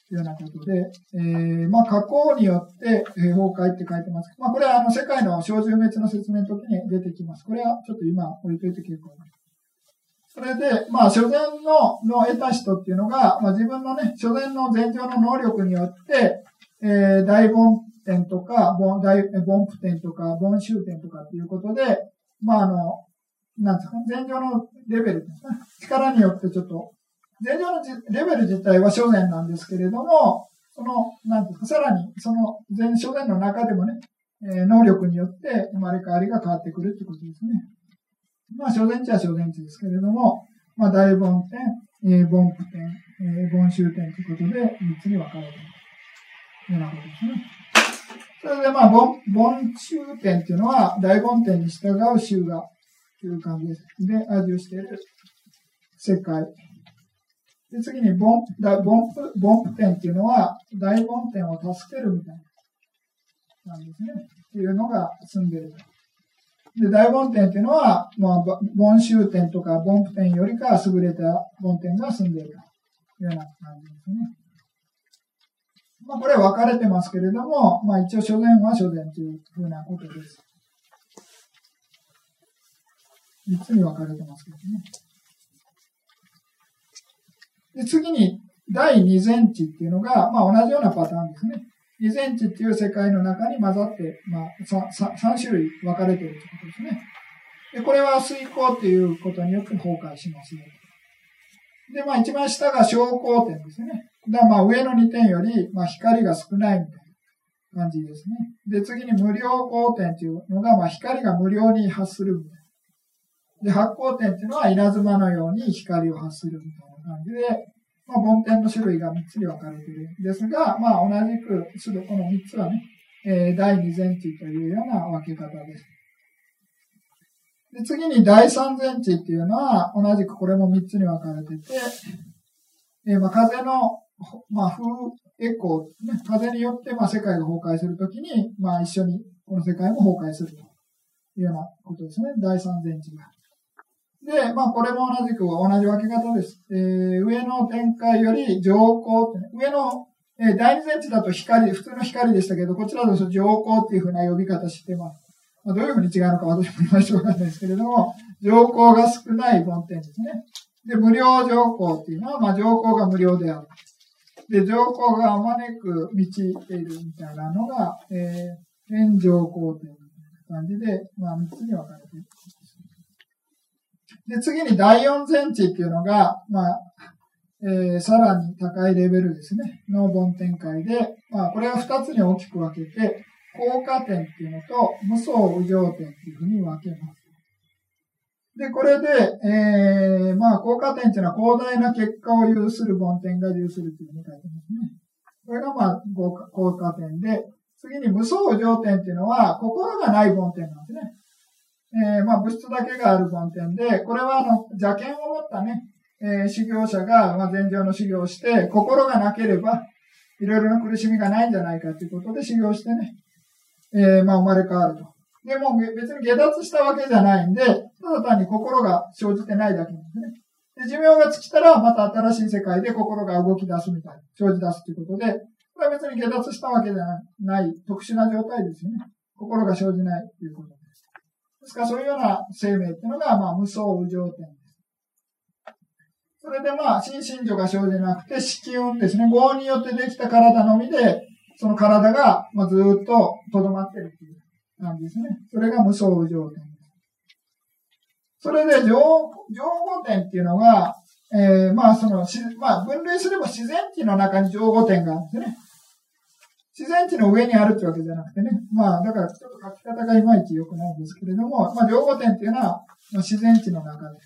というようなことで、えー、まあ加工によって、崩壊って書いてます。まあこれはあの世界の小獣滅の説明の時に出てきます。これはちょっと今置いといて結構です。それで、まあ、所詮の、の得た人っていうのが、まあ、自分のね、所詮の前情の能力によって、えー、大凡点とか、凡、大、凡夫点とか、凡衆点とかっていうことで、まあ、あの、なんですか、前情のレベルですね。力によってちょっと、前情のレベル自体は所詮なんですけれども、その、なんですか、さらに、その、前所詮の中でもね、えー、能力によって生まれ変わりが変わってくるってことですね。まあ、小前地は小前地ですけれども、まあ、大凡点、えー、凡夫点、えー、凡集点ということで、3つに分かれているというようなことですね。それで、まあ、凡、凡集点っていうのは、大凡点に従う集が、という感じです。で、味をしている世界。で、次に、凡、大凡夫、凡夫点っていうのは、大凡点を助けるみたいな、なんですね。っていうのが住んでる。で、大梵天っていうのは、まあ、凡集点とか凡夫点よりか優れた梵天が住んでいるというような感じですね。まあ、これは分かれてますけれども、まあ、一応諸前は諸前というふうなことです。三つに分かれてますけどね。で、次に、第二前地っていうのが、まあ、同じようなパターンですね。二前地っていう世界の中に混ざって、まあ、三種類分かれているということですね。で、これは水光っていうことによって崩壊しますよ。で、まあ一番下が小光点ですね。だまあ上の2点より、まあ光が少ないみたいな感じですね。で、次に無料光点っていうのが、まあ光が無料に発するみたいな。で、発光点っていうのは稲妻のように光を発するみたいな感じで、まあ、梵天の種類が3つに分かれているんですが、まあ、同じく、この3つはね、えー、第二前地というような分け方です。で次に第三前地っていうのは、同じくこれも3つに分かれてて、えー、まあ風の、まあ、風エコー、ね、風によってまあ世界が崩壊するときに、まあ一緒にこの世界も崩壊するというようなことですね。第三前地が。で、まあ、これも同じく同じ分け方です。えー、上の展開より上光って、ね、上の、えー、第二前地だと光、普通の光でしたけど、こちらだと上光っていうふうな呼び方してます。まあ、どういうふうに違うのか私もいまいちわかんないですけれども、上光が少ない梵天ですね。で、無料上光っていうのは、まあ、上光が無料である。で、上光があまねく満ちているみたいなのが、えー、天上光という感じで、まあ、三つに分かれている。で、次に第四前地っていうのが、まあ、えー、さらに高いレベルですね、の凡展開で、まあ、これは二つに大きく分けて、効果点っていうのと、無双無常点っていうふうに分けます。で、これで、えー、まあ、効果点っていうのは広大な結果を有する凡点が有するというふうに書いてますね。これがまあ、効果点で、次に無双上点っていうのは、心がない梵天なんですね。えー、まあ、物質だけがある梵天で、これはあの、邪剣を持ったね、えー、修行者が、まあ、禅情の修行をして、心がなければ、いろいろな苦しみがないんじゃないかということで修行してね、えー、まあ、生まれ変わると。でも、別に下脱したわけじゃないんで、ただ単に心が生じてないだけなんですね。で、寿命が尽きたら、また新しい世界で心が動き出すみたいな、生じ出すということで、これは別に下脱したわけじゃない特殊な状態ですよね。心が生じないということです。か？ら、そういうような生命っていうのが、まあ、無双無常点です。それでまあ、心身女が生じなくて、子宮ですね。業によってできた体のみで、その体が、まあ、ずっと留まってるっていう感じですね。それが無双無常点です。それで、情、情語点っていうのが、えー、まあ、その、まあ、分類すれば自然地の中に情語点があるんですね。自然地の上にあるってわけじゃなくてね。まあ、だからちょっと書き方がいまいち良くないんですけれども、まあ、情語点っていうのは、自然地の中で。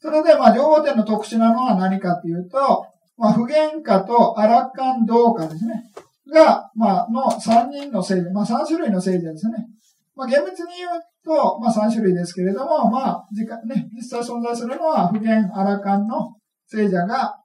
それで、まあ、情報点の特殊なのは何かっていうと、まあ、不言化とアラカン同化ですね。が、まあ、の3人の聖者、まあ、3種類の聖者ですね。まあ、厳密に言うと、まあ、3種類ですけれども、まあ、時間ね、実際存在するのは、不言、アラカンの聖者が、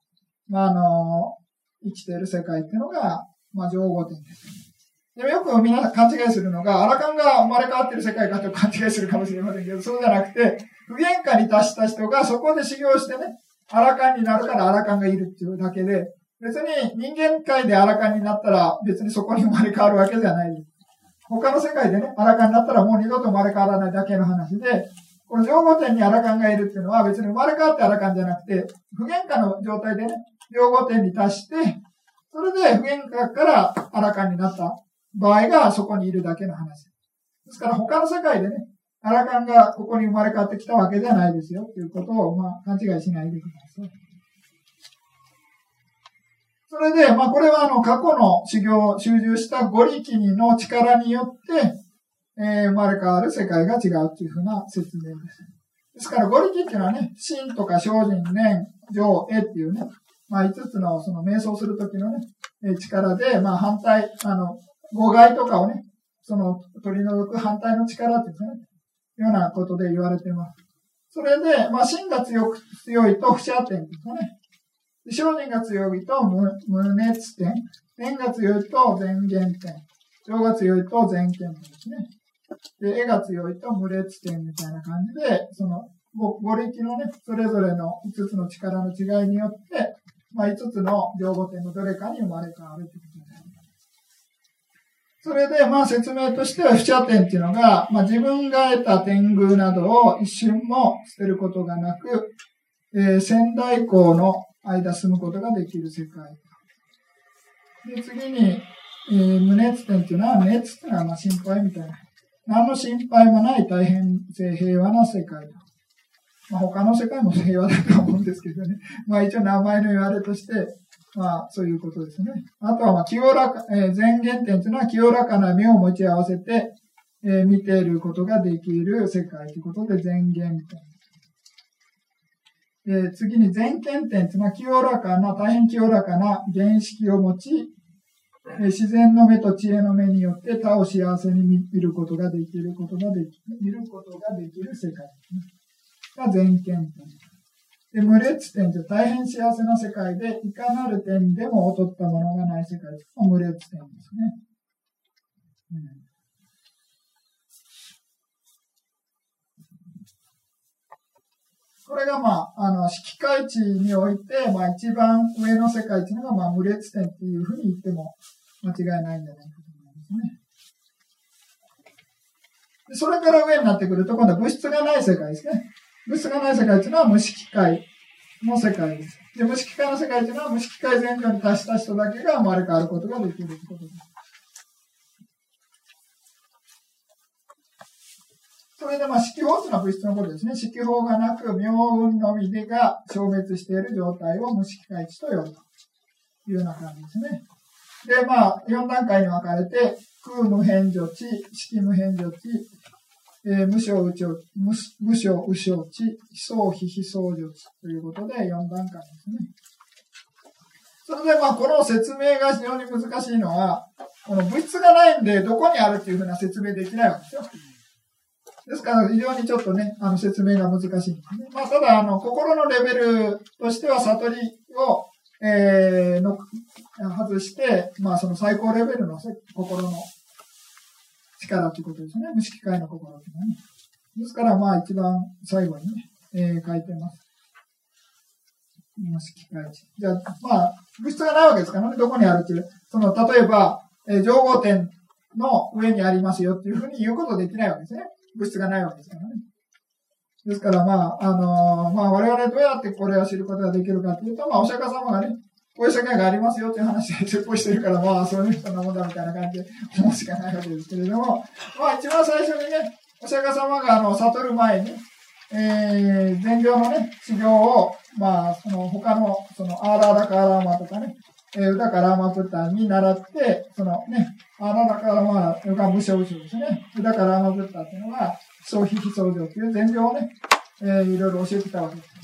まあ、あの、生きている世界っていうのが、まあ、情報点です。でもよくみんな勘違いするのが、アラカンが生まれ変わってる世界かと勘違いするかもしれませんけど、そうじゃなくて、不言化に達した人がそこで修行してね、アラカンになるからアラカンがいるっていうだけで、別に人間界でアラカンになったら別にそこに生まれ変わるわけじゃない。他の世界でね、アラカンになったらもう二度と生まれ変わらないだけの話で、この情報点にアラカンがいるっていうのは別に生まれ変わってアラカンじゃなくて、不言化の状態でね、情報点に達して、それで不言化からアラカンになった場合がそこにいるだけの話。ですから他の世界でね、アラカンがここに生まれ変わってきたわけではないですよ、ということを、まあ、勘違いしないでください。それで、まあ、これはあの、過去の修行、修習したゴリキニの力によって、えー、生まれ変わる世界が違うというふうな説明です。ですから、ゴリキっていうのはね、真とか精進、念、情、絵っていうね、まあ、5つのその瞑想するときのね、力で、まあ、反対、あの、誤解とかをね、その取り除く反対の力っていうね、ようなことで言われてます。それで、まあ、芯が強く、強いと不射点ですね。精進が強いと無無熱点。念が強いと前言点。情が強いと前見点ですね。で、絵が強いと無劣点みたいな感じで、その、五力のね、それぞれの5つの力の違いによって、まあ、5つの情報点のどれかに生まれ変わるということです。それで、まあ説明としては、不射点っていうのが、まあ自分が得た天狗などを一瞬も捨てることがなく、えー、仙台港の間住むことができる世界。で、次に、えー、無熱点っていうのは、熱っていうのはまあ心配みたいな。何の心配もない大変平和な世界だ。まあ、他の世界も平和だと思うんですけどね。まあ一応名前の言われとして、まあ、そういうことですね。あとは、まあ、清らか、えー、前言点というのは清らかな目を持ち合わせて、えー、見ていることができる世界ということで前言点。えー、次に前見点というのは清らかな、大変清らかな原式を持ち、えー、自然の目と知恵の目によって他を幸せに見ることができる、見ることができる世界ですね。が前見点。で、無劣点って大変幸せな世界で、いかなる点でも劣ったものがない世界の無劣点ですね。うんこれが、まあ、あの、式界値において、まあ、一番上の世界っていうのが、まあ、無劣点っていうふうに言っても間違いないんじゃないかと思いますね。それから上になってくると、今度は物質がない世界ですね。物質がない世界というのは無色界の世界です。で、無色界の世界というのは無色界前後に達した人だけが生まれ変わることができるということです。それで、まあ、色法というのは物質のことですね。色法がなく、妙運のみでが消滅している状態を無色界地と呼ぶというような感じですね。で、まあ、4段階に分かれて、空無変助地、色無変助地、えー、無償無償、無無償無償地、非相非非相助地ということで4段階ですね。それでまあこの説明が非常に難しいのは、この物質がないんでどこにあるっていうふうな説明できないわけですよ。ですから非常にちょっとね、あの説明が難しいね。まあただあの心のレベルとしては悟りを、えー、の外して、まあその最高レベルの心の力ということですね。無色界の心というのはね。ですからまあ一番最後にね、えー、書いてます。無色界地。じゃあ、まあ、物質がないわけですからね、どこにあるっていう。その、例えば、えー、情報点の上にありますよっていうふうに言うことできないわけですね。物質がないわけですからね。ですから、まあ、あのー、まあ、我々どうやってこれを知ることができるかというと、まあ、お釈迦様がね、こういう世界がありますよっていう話で説法してるから、まあ、そういう人のもんだみたいな感じで思うしかないわけですけれども、まあ、一番最初にね、お釈迦様があの悟る前に、えー、禅教のね、修行を、まあ、その他の、その、アーラーダカーラーマとかね、えー、ウダカラーマプッタに習って、そのね、アーラーダカーラーマ、ヨガ無償宇宙ですね。ウダカラーマプッタっていうのが、総非非相乗という禅教をね、えー、いろいろ教えてたわけです。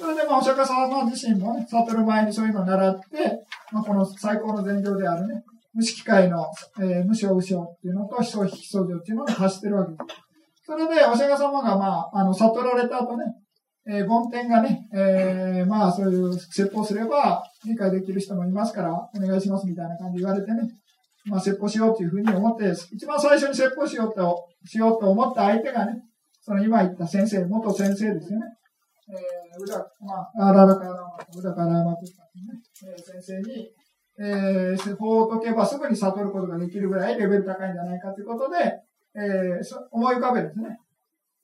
それで、まあ、お釈迦様自身もね、悟る前にそういうのを習って、まあ、この最高の禅教であるね、無色界の、えー、無償無償っていうのと、非相非相乗っていうのを発してるわけです。それで、お釈迦様が、まあ、あの、悟られた後ね、えー、梵天がね、えー、まあ、そういう説法すれば、理解できる人もいますから、お願いしますみたいな感じで言われてね、まあ、説法しようというふうに思って、一番最初に説法しようと、しようと思った相手がね、その今言った先生、元先生ですよね。えまあ、あららかな、うだからまとったね、えー、先生に、えー、法を解けばすぐに悟ることができるぐらいレベル高いんじゃないかということで、えー、思い浮かべるんですね。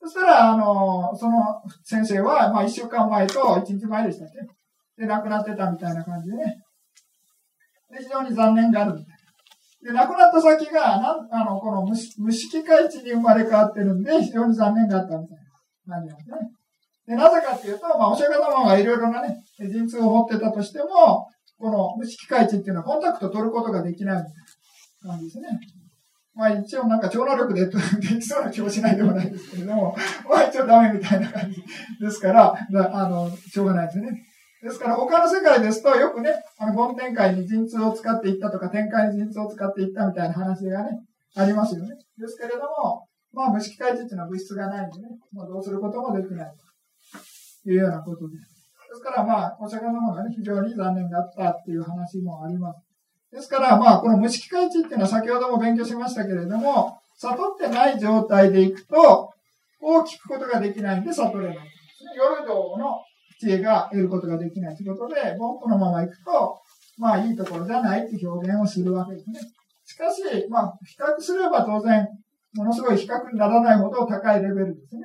そしたら、あの、その先生は、まあ、一週間前と一日前でしたっけで、亡くなってたみたいな感じでね。で、非常に残念があるみたいな。で、亡くなった先が、なん、あの、この無無色界地に生まれ変わってるんで、非常に残念があったみたいな感じなんですね。で、なぜかっていうと、まあ、お釈迦様がいろいろなね、陣痛を持ってたとしても、この無色界地っていうのはコンタクト取ることができないみたいな感じですね。まあ一応なんか超能力でできそうな気もしないでもないですけれども、まあ一応ダメみたいな感じですから、あの、しょうがないですね。ですから他の世界ですとよくね、あの、本展開に陣痛を使っていったとか、展開に陣痛を使っていったみたいな話がね、ありますよね。ですけれども、まあ無色界地っていうのは物質がないんでね、まあどうすることもできないいうようなことです。ですからまあ、お釈迦様がね、非常に残念だったっていう話もあります。ですから、まあ、この無色界地っていうのは先ほども勉強しましたけれども、悟ってない状態でいくと、こう聞くことができないんで悟れない。夜道の知恵が得ることができないということで、もうこのまま行くと、まあいいところじゃないって表現をするわけですね。しかし、まあ、比較すれば当然、ものすごい比較にならないほど高いレベルですね。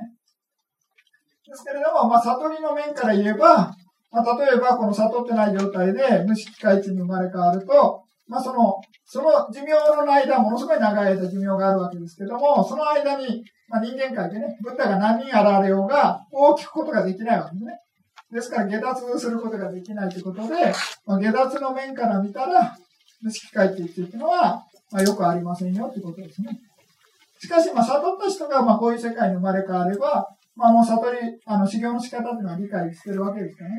ですけれども、まあ、悟りの面から言えば、まあ、例えばこの悟ってない状態で無色界地に生まれ変わると、まあその、その寿命の間、ものすごい長い間寿命があるわけですけども、その間に、まあ人間界でね、ブッダが何人現れようが、大きくことができないわけですね。ですから下脱することができないということで、まあ、下脱の面から見たら、無色界っていうのは、まあよくありませんよということですね。しかし、まあ悟った人が、まあこういう世界に生まれ変われば、まあもう悟り、あの修行の仕方っていうのは理解してるわけですからね。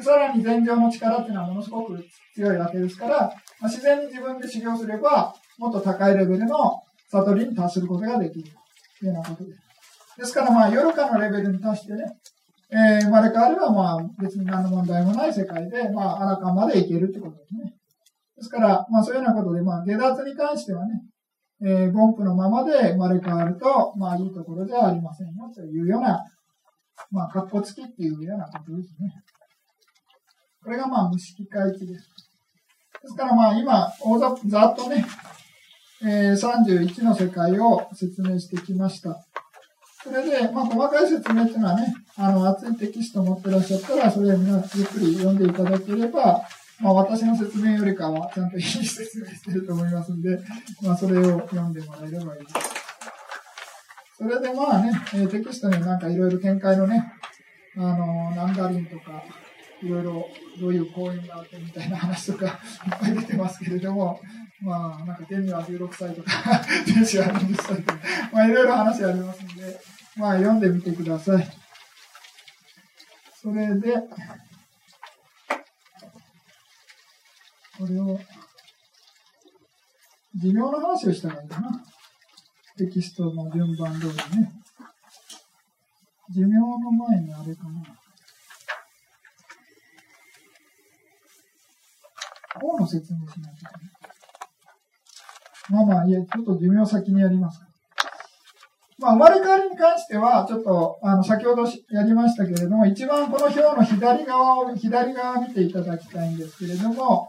さらに禅情の力っていうのはものすごく強いわけですから、まあ、自然に自分で修行すれば、もっと高いレベルの悟りに達することができるというようなことです。ですから、まあ、夜かのレベルに達してね、えー、生まれ変われば、まあ、別に何の問題もない世界で、まあ、アラカンまでいけるってことですね。ですから、まあ、そういうようなことで、まあ、下脱に関してはね、えー、凡夫のままで生まれ変わると、まあ、いいところではありませんよ、というような、まあ、格好つきっていうようなことですね。これがまあ無色界地です。ですからまあ今、大ざざっとね、えー、31の世界を説明してきました。それで、まあ細かい説明っていうのはね、あの、熱いテキスト持ってらっしゃったら、それをゆっくり読んでいただければ、まあ私の説明よりかはちゃんといい説明してると思いますんで、まあそれを読んでもらえればいいです。それでまあね、えテキストになんかいろいろ展開のね、あの、ナンダリンとか、いろいろどういう講演があってみたいな話とかいっぱい出てますけれども、まあ、なんか天には16歳とか、天使は20歳とか、まあいろいろ話ありますので、まあ読んでみてください。それで、これを、寿命の話をしたらいいかな。テキストの順番通りね。寿命の前にあれかな。こうの説明しないといけない。まあまあ、いえ、ちょっと寿命先にやりますか。まあ、生まれ変わりに関しては、ちょっと、あの、先ほどやりましたけれども、一番この表の左側を、左側を見ていただきたいんですけれども、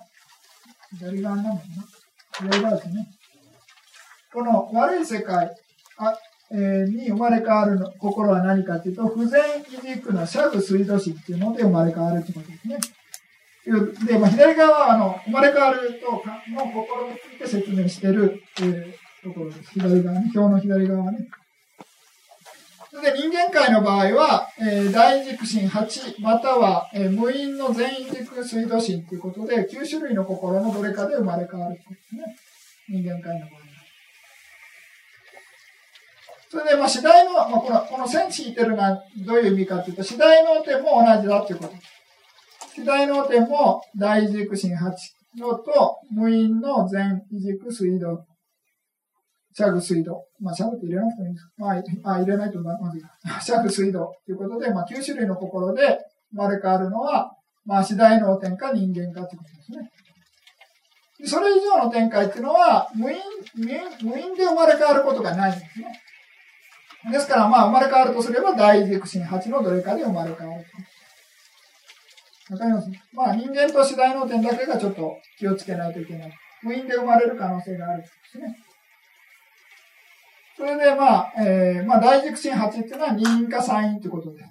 左側なのかな左側ですね。この悪い世界あ、えー、に生まれ変わるの心は何かというと、不全維軸のシャグ水道子っていうので生まれ変わるということですね。で、まあ、左側は、あの、生まれ変わると、の心について説明している、えー、ところです。左側ね、表の左側ね。で、人間界の場合は、えー、大軸心8、または、えー、無因の全員軸水道心ということで、9種類の心のどれかで生まれ変わるということですね。人間界の場合は。それで、まあ、次第の、まあ、この、この線引いてるのはどういう意味かというと、次第の点も同じだということ。次第の点も大軸心8のと、無因の全軸水道シャグ水道。まあ、シャグって入れなくてもいいんですまあ、あ入れないとまずい。シャグ水道ということで、まあ、9種類の心で生まれ変わるのは、まあ、次第の天か人間かということですね。それ以上の展開っていうのは、無因、無因で生まれ変わることがないんですね。ですから、まあ、生まれ変わるとすれば、大軸心8のどれかで生まれ変わる。わかります？まあ、人間と次第の点だけがちょっと気をつけないといけない。無因で生まれる可能性があるんですね。それで、まあ、えー、まあ、大軸心8っていうのは二因か三因ということで。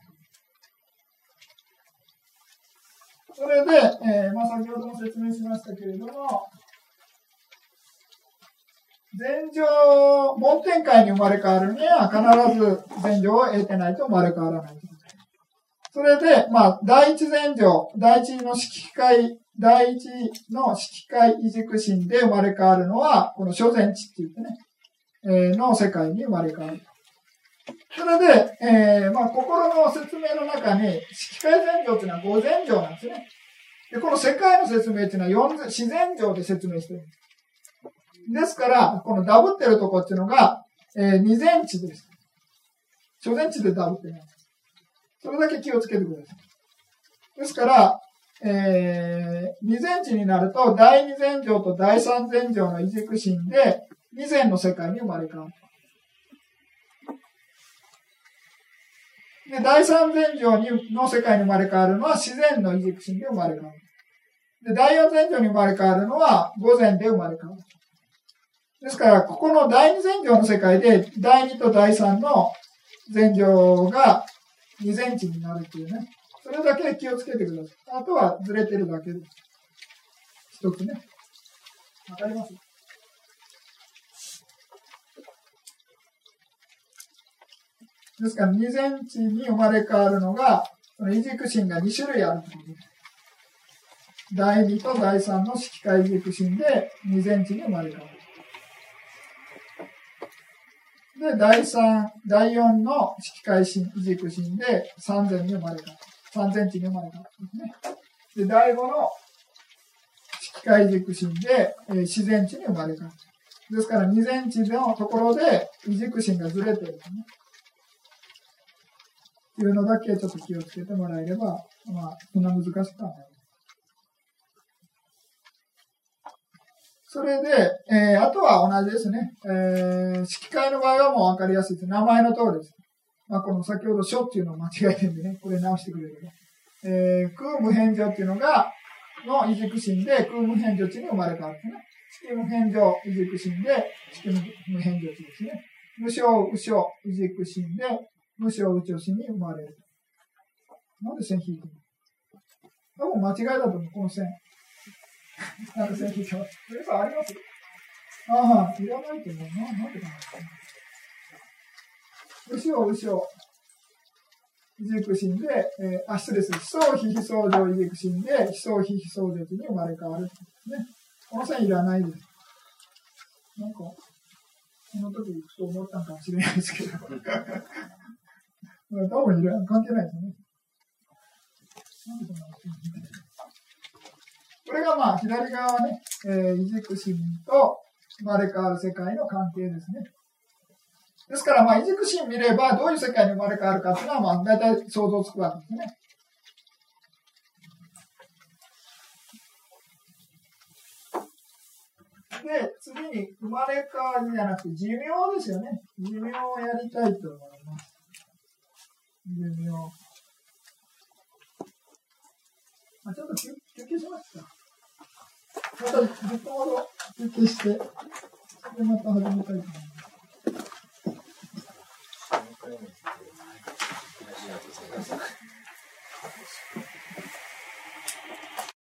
それで、えー、まあ、先ほども説明しましたけれども、前情、門天界に生まれ変わるには必ず前情を得てないと生まれ変わらない。それで、まあ、第一前情、第一の色界、第一の色界異軸心で生まれ変わるのは、この諸前地って言ってね、の世界に生まれ変わる。それで、えー、まあ、心の説明の中に、色界前情っていうのは五前情なんですね。で、この世界の説明っていうのは四自然情で説明してるんです。ですから、このダブってるとこっていうのが、えー、二前地です。初前地でダブってない。それだけ気をつけてください。ですから、えー、二前地になると、第二前情と第三前情の異軸心で、以前の世界に生まれ変わった。で、第三前情にの世界に生まれ変わるのは自然の異軸心で生まれ変わる。で、第四前情に生まれ変わるのは午前で生まれ変わる。ですから、ここの第二前情の世界で、第二と第三の前情が二前地になるっていうね。それだけ気をつけてください。あとはずれてるだけです。一つね。わかります？ですから、二前地に生まれ変わるのが、その異軸心が2種類あるということで。第2と第3の色界異軸心で二前地に生まれ変わる。で、第3、第4の色界心、異軸心で三千に生まれ変わる。三千地に生まれ変わるでね。で、第5の色界異軸心で、えー、自然地に生まれ変わる。ですから、二前地のところで異軸心がずれてるね。いうのだけちょっと気をつけてもらえれば、まあ、そんな難しくはない。それで、えー、あとは同じですね。えー、式会の場合はもうわかりやすいです。名前の通りです。まあ、この先ほど書っていうのを間違えてるんでね、これ直してくれるけどえー、空無変状っていうのが、の異軸心で空無変状地に生まれ変わるんですね。式無変状異軸心で式無変状地ですね。無償、無償、異軸心で無償宇宙心に生まれる。なんで線引いてるの？多分間違いだと思う、この線。なんで線引いてます。それあります？ああ、いらないと思うな。なんでかな。無償、無償。異軸心で、えー、あ、失礼する。非相非非相乗異軸心で、非相非非相乗に生まれ変わる。ね。この線いらないです。なんか、この時ふと思ったかもしれないですけど。多分いら関係ないですよね。これがまあ、左側ね、えー、異軸心と生まれ変わる世界の関係ですね。ですから、まあ、異軸心見れば、どういう世界に生まれ変わるかっていうのは、まあ、大体想像つくわけですね。で、次に生まれ変わりじゃなくて寿命ですよね。寿命をやりたいと思います。牛乳を。まあ、ちょっと休休憩しますか。また10分ほど休憩して、でまた始めたいと思います。ありがとうございます。